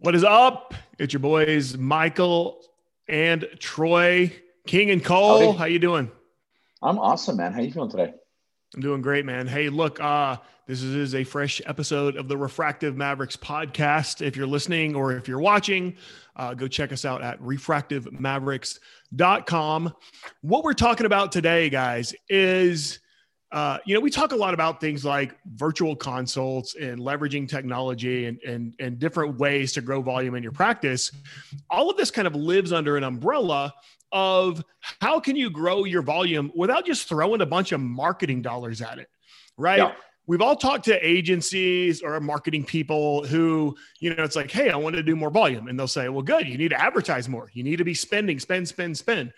What is up? It's your boys Michael and Troy, King and Cole. Howdy. How you doing? I'm awesome, man. How you feeling today? I'm doing great, man. Hey, look, uh, this is a fresh episode of the Refractive Mavericks podcast. If you're listening or if you're watching, uh, go check us out at refractivemavericks.com. What we're talking about today, guys, is uh, you know, we talk a lot about things like virtual consults and leveraging technology and, and, and different ways to grow volume in your practice. All of this kind of lives under an umbrella of how can you grow your volume without just throwing a bunch of marketing dollars at it, right? Yeah. We've all talked to agencies or marketing people who, you know, it's like, hey, I want to do more volume. And they'll say, well, good, you need to advertise more. You need to be spending, spend, spend, spend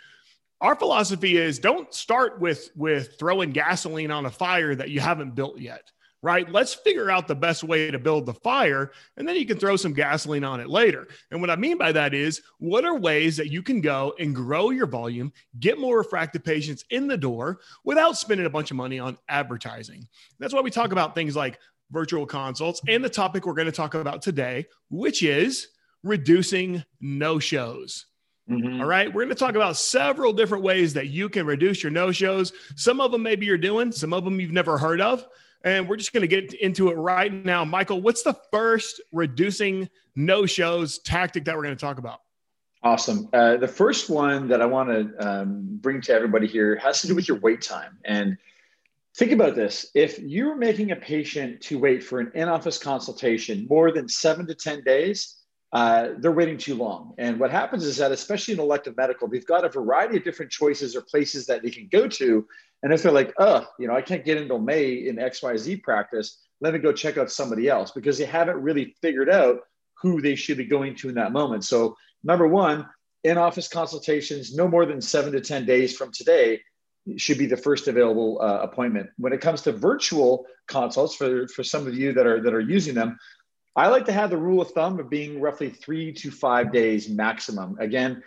our philosophy is don't start with with throwing gasoline on a fire that you haven't built yet right? Let's figure out the best way to build the fire and then you can throw some gasoline on it later. And what i mean by that is what are ways that you can go and grow your volume get more refractive patients in the door without spending a bunch of money on advertising? That's why we talk about things like virtual consults and the topic we're going to talk about today which is reducing no shows Mhm. all right. We're going to talk about several different ways that you can reduce your no shows. Some of them maybe you're doing, some of them you've never heard of. And we're just going to get into it right now. Michael, what's the first reducing no shows tactic that we're going to talk about? Awesome. Uh, the first one that I want to um, bring to everybody here has to do with your wait time. And think about this if you're making a patient to wait for an in office consultation more than seven to 10 days, uh, they're waiting too long. And what happens is that, especially in elective medical, they've got a variety of different choices or places that they can go to. And if they're like, oh, you know, I can't get until May in XYZ practice, let me go check out somebody else because they haven't really figured out who they should be going to in that moment. So, number one, in office consultations, no more than seven to 10 days from today should be the first available uh, appointment. When it comes to virtual consults, for, for some of you that are, that are using them, I like to have the rule of thumb of being roughly three to five days maximum. Again,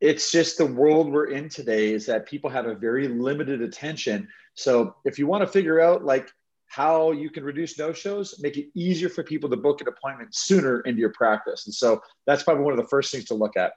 it's just the world we're in today is that people have a very limited attention. So if you want to figure out like how you can reduce no shows, make it easier for people to book an appointment sooner into your practice. And so that's probably one of the first things to look at.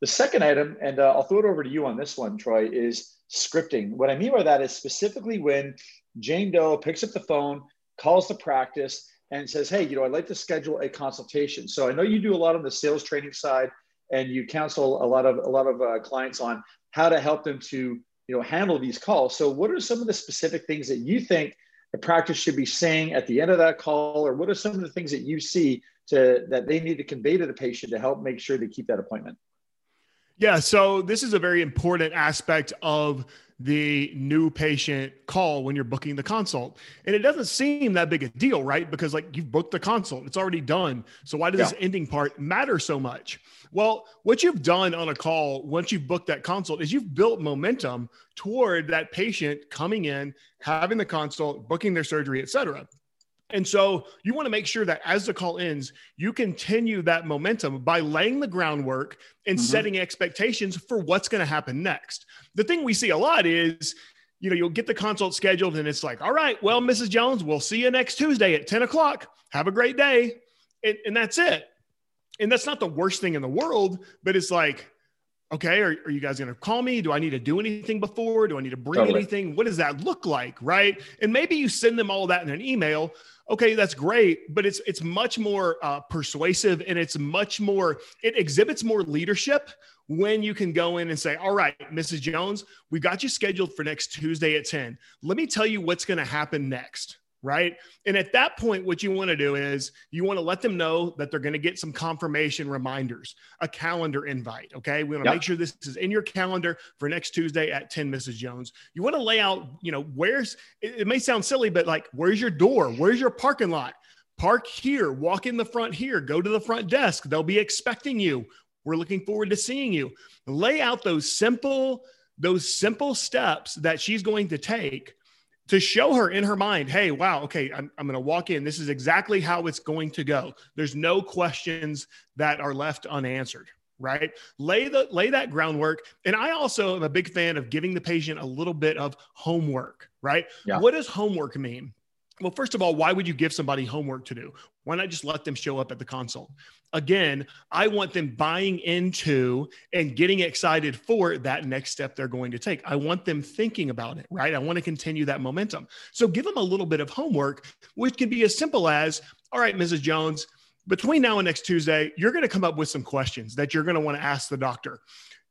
The second item, and uh, I'll throw it over to you on this one, Troy, is scripting. What I mean by that is specifically when Jane Doe picks up the phone, calls the practice, and says, Hey, you know, I'd like to schedule a consultation. So I know you do a lot on the sales training side and you counsel a lot of a lot of uh, clients on how to help them to you know handle these calls. So what are some of the specific things that you think the practice should be saying at the end of that call, or what are some of the things that you see to that they need to convey to the patient to help make sure they keep that appointment? Yeah. So, this is a very important aspect of the new patient call when you're booking the consult. And it doesn't seem that big a deal, right? Because like you've booked the consult, it's already done. So why does Yeah. this ending part matter so much? Well, what you've done on a call once you've booked that consult is you've built momentum toward that patient coming in, having the consult, booking their surgery, et cetera. And so you want to make sure that as the call ends, you continue that momentum by laying the groundwork and Mhm. setting expectations for what's going to happen next. The thing we see a lot is, you know, you'll get the consult scheduled and it's like, all right, well, Mrs. Jones, we'll see you next Tuesday at 10 o'clock. Have a great day. And, and that's it. And that's not the worst thing in the world, but it's like, okay, are, are you guys going to call me? Do I need to do anything before? Do I need to bring Totally. anything? What does that look like? Right. And maybe you send them all that in an email. Okay, that's great, but it's it's much more uh, persuasive and it's much more it exhibits more leadership when you can go in and say, "All right, Mrs. Jones, we got you scheduled for next Tuesday at 10. Let me tell you what's going to happen next." Right. And at that point, what you want to do is you want to let them know that they're going to get some confirmation reminders, a calendar invite. Okay. We want to Yep. make sure this is in your calendar for next Tuesday at 10, Mrs. Jones. You want to lay out, you know, where's it, it may sound silly, but like, where's your door? Where's your parking lot? Park here, walk in the front here, go to the front desk. They'll be expecting you. We're looking forward to seeing you. Lay out those simple, those simple steps that she's going to take to show her in her mind, hey, wow, okay, I'm, I'm going to walk in. This is exactly how it's going to go. There's no questions that are left unanswered. Right. Lay the lay that groundwork. And I also am a big fan of giving the patient a little bit of homework. Right. Yeah. What does homework mean? Well, first of all, why would you give somebody homework to do? Why not just let them show up at the consult? Again, I want them buying into and getting excited for that next step they're going to take. I want them thinking about it, right? I want to continue that momentum. So give them a little bit of homework, which can be as simple as, all right, Mrs. Jones, between now and next Tuesday, you're going to come up with some questions that you're going to want to ask the doctor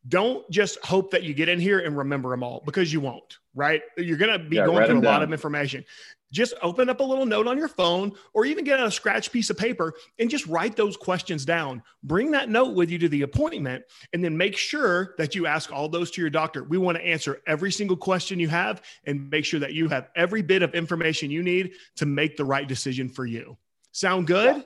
don't just hope that you get in here and remember them all because you won't, right? You're going to be yeah, going through a down. lot of information. Just open up a little note on your phone or even get a scratch piece of paper and just write those questions down. Bring that note with you to the appointment and then make sure that you ask all those to your doctor. We want to answer every single question you have and make sure that you have every bit of information you need to make the right decision for you. Sound good? Yeah.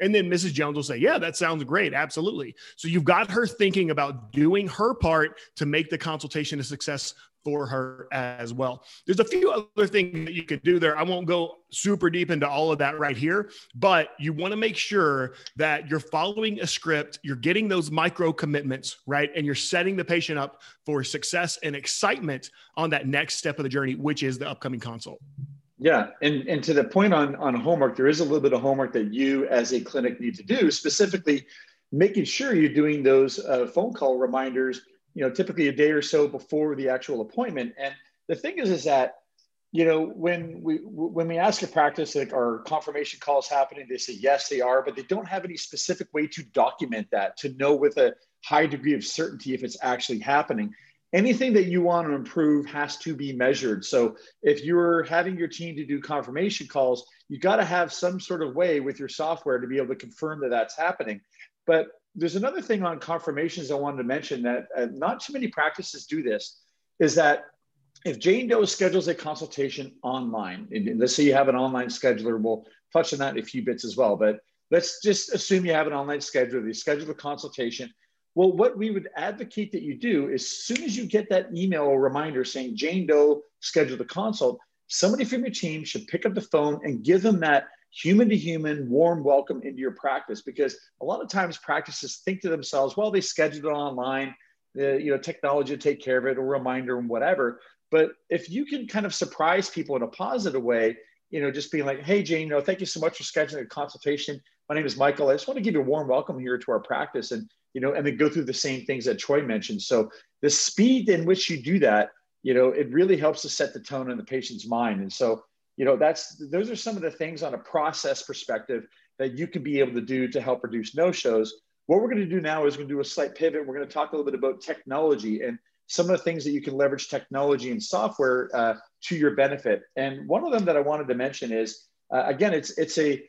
And then Mrs. Jones will say, Yeah, that sounds great. Absolutely. So you've got her thinking about doing her part to make the consultation a success for her as well. There's a few other things that you could do there. I won't go super deep into all of that right here, but you want to make sure that you're following a script, you're getting those micro commitments, right? And you're setting the patient up for success and excitement on that next step of the journey, which is the upcoming consult. Yeah, and and to the point on on homework, there is a little bit of homework that you as a clinic need to do, specifically making sure you're doing those uh, phone call reminders. You know, typically a day or so before the actual appointment. And the thing is, is that you know when we when we ask a practice like are confirmation calls happening, they say yes, they are, but they don't have any specific way to document that to know with a high degree of certainty if it's actually happening anything that you want to improve has to be measured. So if you're having your team to do confirmation calls, you got to have some sort of way with your software to be able to confirm that that's happening. But there's another thing on confirmations I wanted to mention that uh, not too many practices do this is that if Jane Doe schedules a consultation online, and let's say you have an online scheduler, we'll touch on that in a few bits as well, but let's just assume you have an online scheduler, they schedule a consultation. Well, what we would advocate that you do is as soon as you get that email or reminder saying Jane Doe scheduled a consult, somebody from your team should pick up the phone and give them that human to human warm welcome into your practice because a lot of times practices think to themselves, well, they scheduled it online, the you know technology to take care of it, or reminder and whatever. But if you can kind of surprise people in a positive way, you know, just being like, hey, Jane, you know, thank you so much for scheduling a consultation. My name is Michael. I just want to give you a warm welcome here to our practice. And you know, and then go through the same things that Troy mentioned. So the speed in which you do that, you know, it really helps to set the tone in the patient's mind. And so, you know, that's those are some of the things on a process perspective that you can be able to do to help reduce no-shows. What we're going to do now is we're going to do a slight pivot. We're going to talk a little bit about technology and some of the things that you can leverage technology and software uh, to your benefit. And one of them that I wanted to mention is, uh, again, it's it's a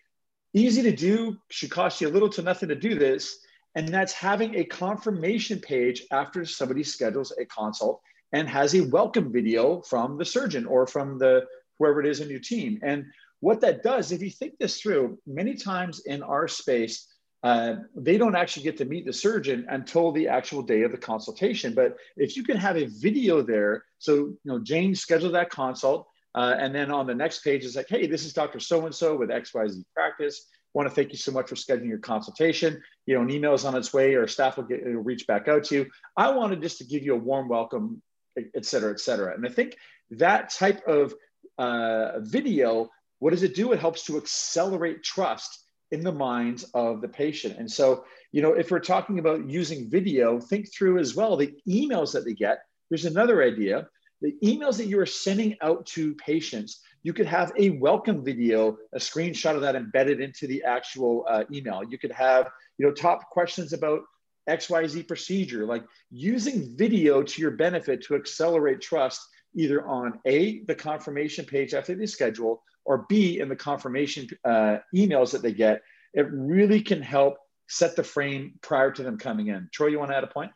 easy to do, should cost you a little to nothing to do this, and that's having a confirmation page after somebody schedules a consult and has a welcome video from the surgeon or from the whoever it is in your team. And what that does, if you think this through, many times in our space, uh, they don't actually get to meet the surgeon until the actual day of the consultation. But if you can have a video there, so you know Jane scheduled that consult, uh, and then on the next page is like, hey, this is Dr. So and So with XYZ practice want to thank you so much for scheduling your consultation. You know, an email is on its way or staff will, get, will reach back out to you. I wanted just to give you a warm welcome, et cetera, et cetera. And I think that type of uh, video, what does it do? It helps to accelerate trust in the minds of the patient. And so, you know, if we're talking about using video, think through as well the emails that they get. There's another idea. The emails that you are sending out to patients, you could have a welcome video, a screenshot of that embedded into the actual uh, email. You could have, you know, top questions about XYZ procedure, like using video to your benefit to accelerate trust either on A, the confirmation page after they schedule, or B, in the confirmation uh, emails that they get. It really can help set the frame prior to them coming in. Troy, you want to add a point?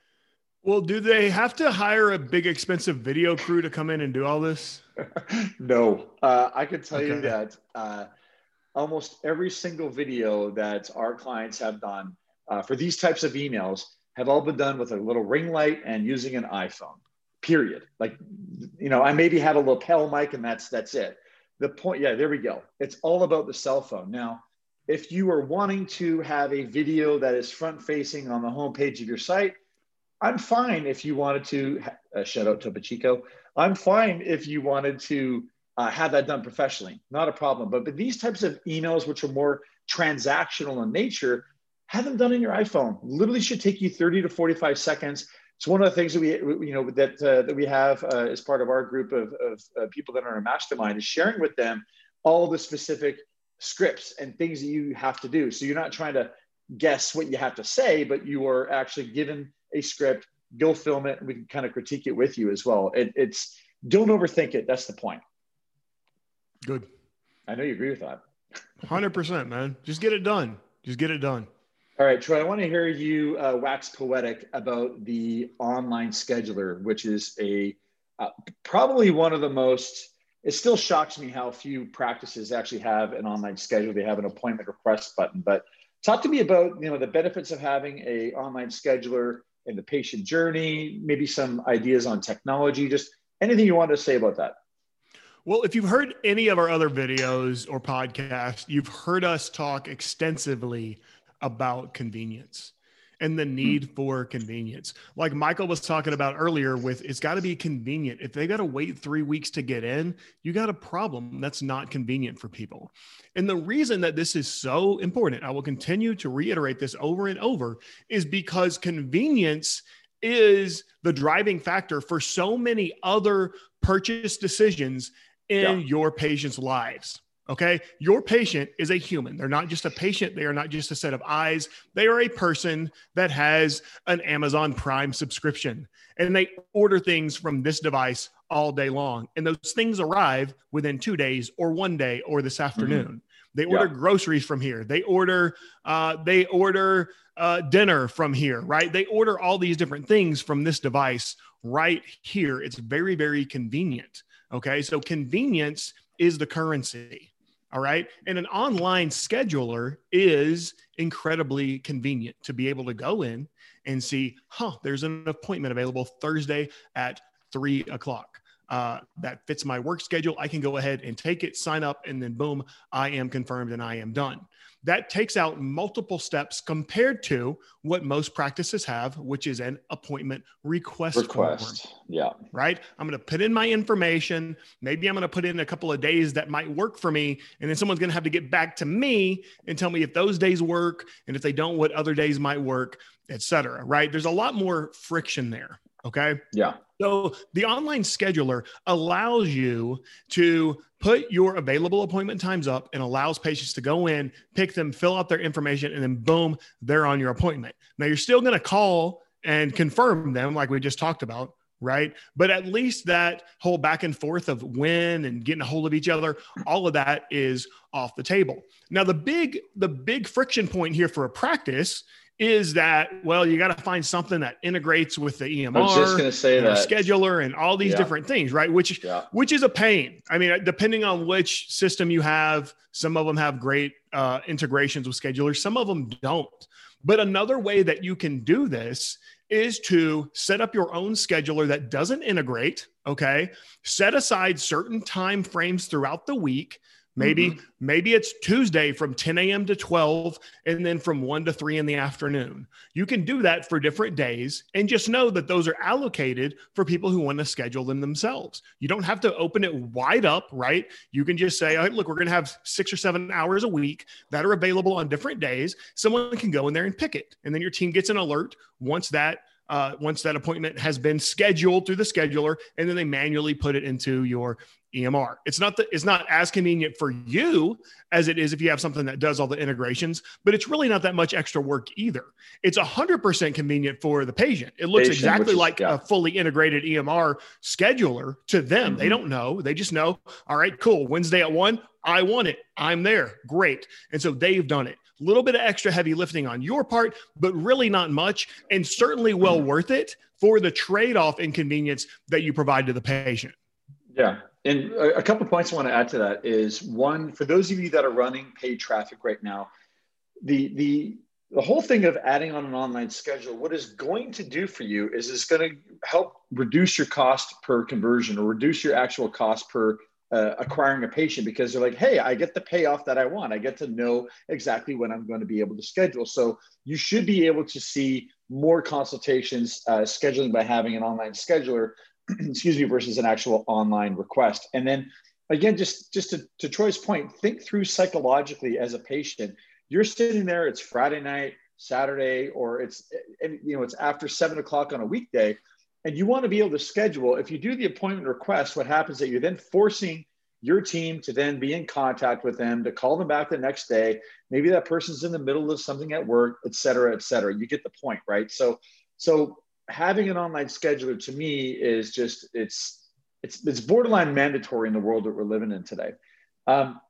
Well, do they have to hire a big expensive video crew to come in and do all this? no, uh, I can tell okay. you that uh, almost every single video that our clients have done uh, for these types of emails have all been done with a little ring light and using an iPhone. Period. Like, you know, I maybe had a lapel mic and that's that's it. The point, yeah, there we go. It's all about the cell phone now. If you are wanting to have a video that is front facing on the homepage of your site, I'm fine if you wanted to uh, shout out to Pachico. I'm fine if you wanted to uh, have that done professionally. Not a problem. But, but these types of emails, which are more transactional in nature, have them done in your iPhone. Literally should take you 30 to 45 seconds. It's one of the things that we, you know, that, uh, that we have uh, as part of our group of, of uh, people that are in our mastermind is sharing with them all the specific scripts and things that you have to do. So you're not trying to guess what you have to say, but you are actually given a script, go film it, and we can kind of critique it with you as well. It, it's don't overthink it. That's the point. Good. I know you agree with that. 100%, man. Just get it done. Just get it done. All right, Troy, I want to hear you uh, wax poetic about the online scheduler, which is a uh, probably one of the most it still shocks me how few practices actually have an online schedule. They have an appointment request button. But talk to me about you know the benefits of having a online scheduler and the patient journey. Maybe some ideas on technology. Just anything you want to say about that. Well, if you've heard any of our other videos or podcasts, you've heard us talk extensively about convenience and the hmm. need for convenience. Like Michael was talking about earlier with it's got to be convenient. If they got to wait 3 weeks to get in, you got a problem that's not convenient for people. And the reason that this is so important, I will continue to reiterate this over and over, is because convenience is the driving factor for so many other purchase decisions in yeah. your patients' lives. Okay. Your patient is a human. They're not just a patient. They are not just a set of eyes. They are a person that has an Amazon Prime subscription and they order things from this device all day long. And those things arrive within two days or one day or this mm-hmm. afternoon. Mm-hmm. They order yeah. groceries from here. They order, uh, they order uh, dinner from here, right? They order all these different things from this device right here. It's very, very convenient. Okay. So convenience is the currency. All right. And an online scheduler is incredibly convenient to be able to go in and see, huh, there's an appointment available Thursday at three o'clock. Uh, that fits my work schedule. I can go ahead and take it, sign up, and then boom, I am confirmed and I am done that takes out multiple steps compared to what most practices have, which is an appointment request. Request. Form, yeah. Right. I'm going to put in my information. Maybe I'm going to put in a couple of days that might work for me. And then someone's going to have to get back to me and tell me if those days work. And if they don't, what other days might work, et cetera. Right. There's a lot more friction there. Okay. Yeah. So the online scheduler allows you to put your available appointment times up and allows patients to go in, pick them, fill out their information, and then boom, they're on your appointment. Now you're still going to call and confirm them, like we just talked about, right? But at least that whole back and forth of when and getting a hold of each other, all of that is off the table. Now the big the big friction point here for a practice is that well you got to find something that integrates with the EMR I was just going to say that. scheduler and all these yeah. different things right? Which yeah. which is a pain. I mean depending on which system you have some of them have great uh, integrations with schedulers some of them don't. But another way that you can do this is to set up your own scheduler that doesn't integrate okay? Set aside certain time frames throughout the week Maybe mm-hmm. maybe it's Tuesday from 10 a.m. to 12 and then from 1 to 3 in the afternoon. You can do that for different days and just know that those are allocated for people who want to schedule them themselves. You don't have to open it wide up, right? You can just say, look, we're going to have 6 or 7 hours a week that are available on different days. Someone can go in there and pick it. And then your team gets an alert once that uh, once that appointment has been scheduled through the scheduler, and then they manually put it into your EMR. It's not that it's not as convenient for you as it is if you have something that does all the integrations, but it's really not that much extra work either. It's 100% convenient for the patient. It looks patient, exactly is, like yeah. a fully integrated EMR scheduler to them. Mm-hmm. They don't know. They just know, all right, cool. Wednesday at 1, I want it. I'm there. Great. And so they've done it. A little bit of extra heavy lifting on your part, but really not much and certainly well mm-hmm. worth it for the trade-off inconvenience that you provide to the patient. Yeah, and a, couple points I want to add to that is one for those of you that are running paid traffic right now, the the the whole thing of adding on an online schedule, what is going to do for you is it's going to help reduce your cost per conversion or reduce your actual cost per uh, acquiring a patient because they're like, hey, I get the payoff that I want. I get to know exactly when I'm going to be able to schedule. So you should be able to see more consultations uh, scheduling by having an online scheduler excuse me, versus an actual online request. And then again, just just to, to Troy's point, think through psychologically as a patient. You're sitting there. It's Friday night, Saturday, or it's you know it's after seven o'clock on a weekday, and you want to be able to schedule. If you do the appointment request, what happens is that you're then forcing your team to then be in contact with them to call them back the next day. Maybe that person's in the middle of something at work et cetera et cetera. You get the point right? So so having an online scheduler to me is just it's it's it's borderline mandatory in the world that we're living in today. Um,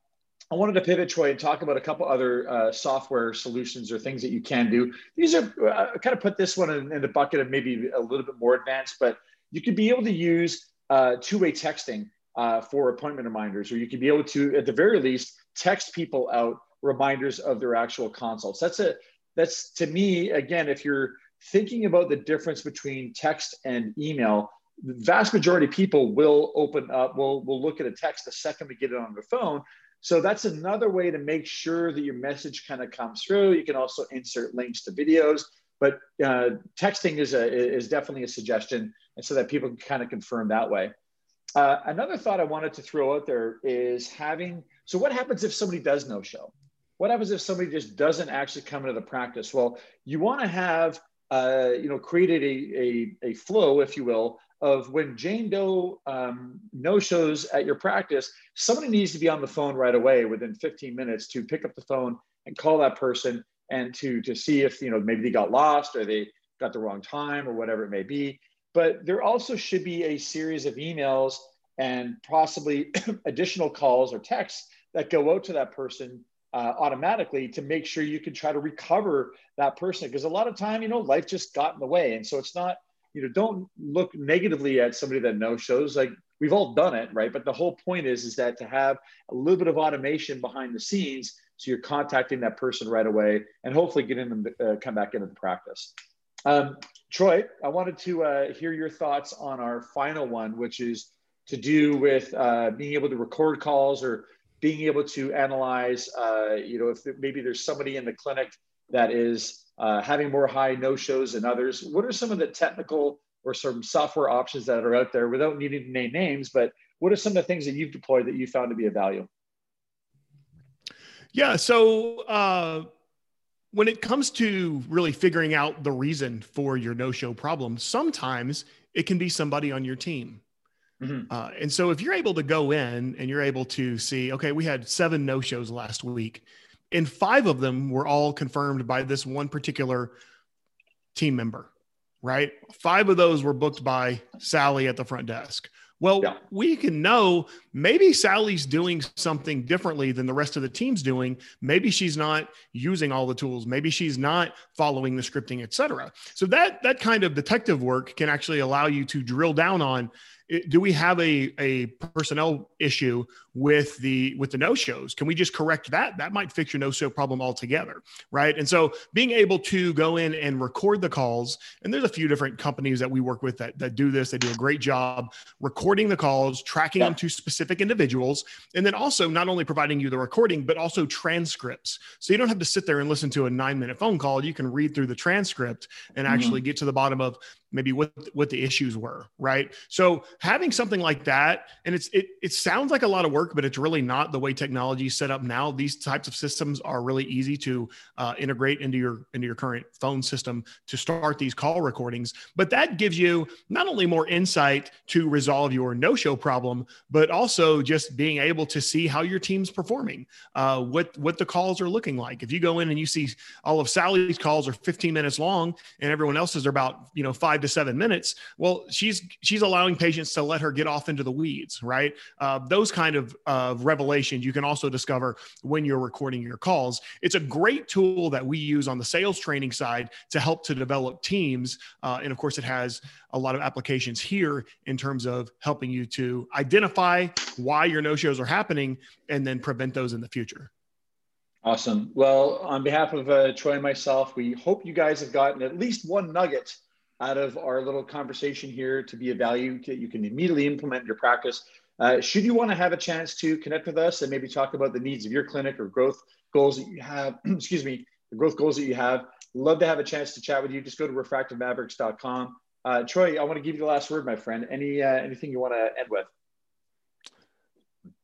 I wanted to pivot, Troy, and talk about a couple other uh, software solutions or things that you can do. These are uh, kind of put this one in, in, the bucket of maybe a little bit more advanced, but you could be able to use uh, two-way texting uh, for appointment reminders, or you could be able to, at the very least, text people out reminders of their actual consults. That's a that's to me again, if you're thinking about the difference between text and email, the vast majority of people will open up, will will look at a text the second we get it on their phone so that's another way to make sure that your message kind of comes through. You can also insert links to videos, but uh, texting is a is definitely a suggestion, and so that people can kind of confirm that way. Uh, another thought I wanted to throw out there is having. So what happens if somebody does no show? What happens if somebody just doesn't actually come into the practice? Well, you want to have uh, you know created a, a, a flow, if you will, of when Jane Doe um, no shows at your practice, somebody needs to be on the phone right away within 15 minutes to pick up the phone and call that person and to to see if you know maybe they got lost or they got the wrong time or whatever it may be. But there also should be a series of emails and possibly additional calls or texts that go out to that person uh, automatically to make sure you can try to recover that person because a lot of time you know life just got in the way and so it's not you know, don't look negatively at somebody that no shows. Like we've all done it, right? But the whole point is, is that to have a little bit of automation behind the scenes, so you're contacting that person right away, and hopefully getting them to uh, come back into the practice. Um, Troy, I wanted to uh, hear your thoughts on our final one, which is to do with uh, being able to record calls or being able to analyze, uh, you know, if maybe there's somebody in the clinic that is uh, having more high no shows than others. What are some of the technical or some software options that are out there without needing to name names? But what are some of the things that you've deployed that you found to be of value? Yeah. So, uh, when it comes to really figuring out the reason for your no show problem, sometimes it can be somebody on your team. Mm-hmm. Uh, and so, if you're able to go in and you're able to see, okay, we had seven no shows last week, and five of them were all confirmed by this one particular team member, right? Five of those were booked by Sally at the front desk. Well, yeah. we can know maybe Sally's doing something differently than the rest of the team's doing. Maybe she's not using all the tools. Maybe she's not following the scripting, et cetera. So that that kind of detective work can actually allow you to drill down on do we have a, a personnel issue with the with the no shows can we just correct that? That might fix your no show problem altogether right? And so being able to go in and record the calls and there's a few different companies that we work with that, that do this. They do a great job recording the calls tracking yeah. them to specific individuals and then also not only providing you the recording but also transcripts. So you don't have to sit there and listen to a nine minute phone call. You can read through the transcript and mm-hmm. actually get to the bottom of maybe what what the issues were right? So having something like that and it's it, it sounds like a lot of work but it's really not the way technology is set up now. These types of systems are really easy to uh, integrate into your into your current phone system to start these call recordings. But that gives you not only more insight to resolve your no show problem but also just being able to see how your team's performing uh, what what the calls are looking like. If you go in and you see all of sally's calls are 15 minutes long and everyone else's are about you know five to seven minutes well she's she's allowing patients to let her get off into the weeds right? Uh, those kind of uh, revelations you can also discover when you're recording your calls. It's a great tool that we use on the sales training side to help to develop teams. Uh, and of course it has a lot of applications here in terms of helping you to identify why your no shows are happening and then prevent those in the future. Awesome. Well, on behalf of uh, Troy and myself, we hope you guys have gotten at least one nugget out of our little conversation here to be a value that you can immediately implement in your practice. Uh, should you want to have a chance to connect with us and maybe talk about the needs of your clinic or growth goals that you have, excuse me, the growth goals that you have, love to have a chance to chat with you. Just go to refractivemavericks.com. Uh, Troy, I want to give you the last word, my friend. Any uh, anything you want to end with?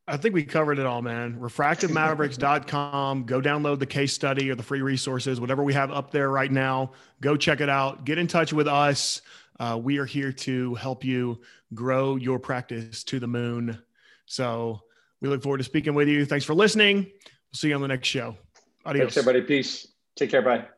I think we covered it all, man. Refractivemavericks.com. Go download the case study or the free resources, whatever we have up there right now. Go check it out. Get in touch with us. Uh, we are here to help you grow your practice to the moon. So we look forward to speaking with you. Thanks for listening. We'll see you on the next show. Adios. Thanks, everybody. Peace. Take care. Bye.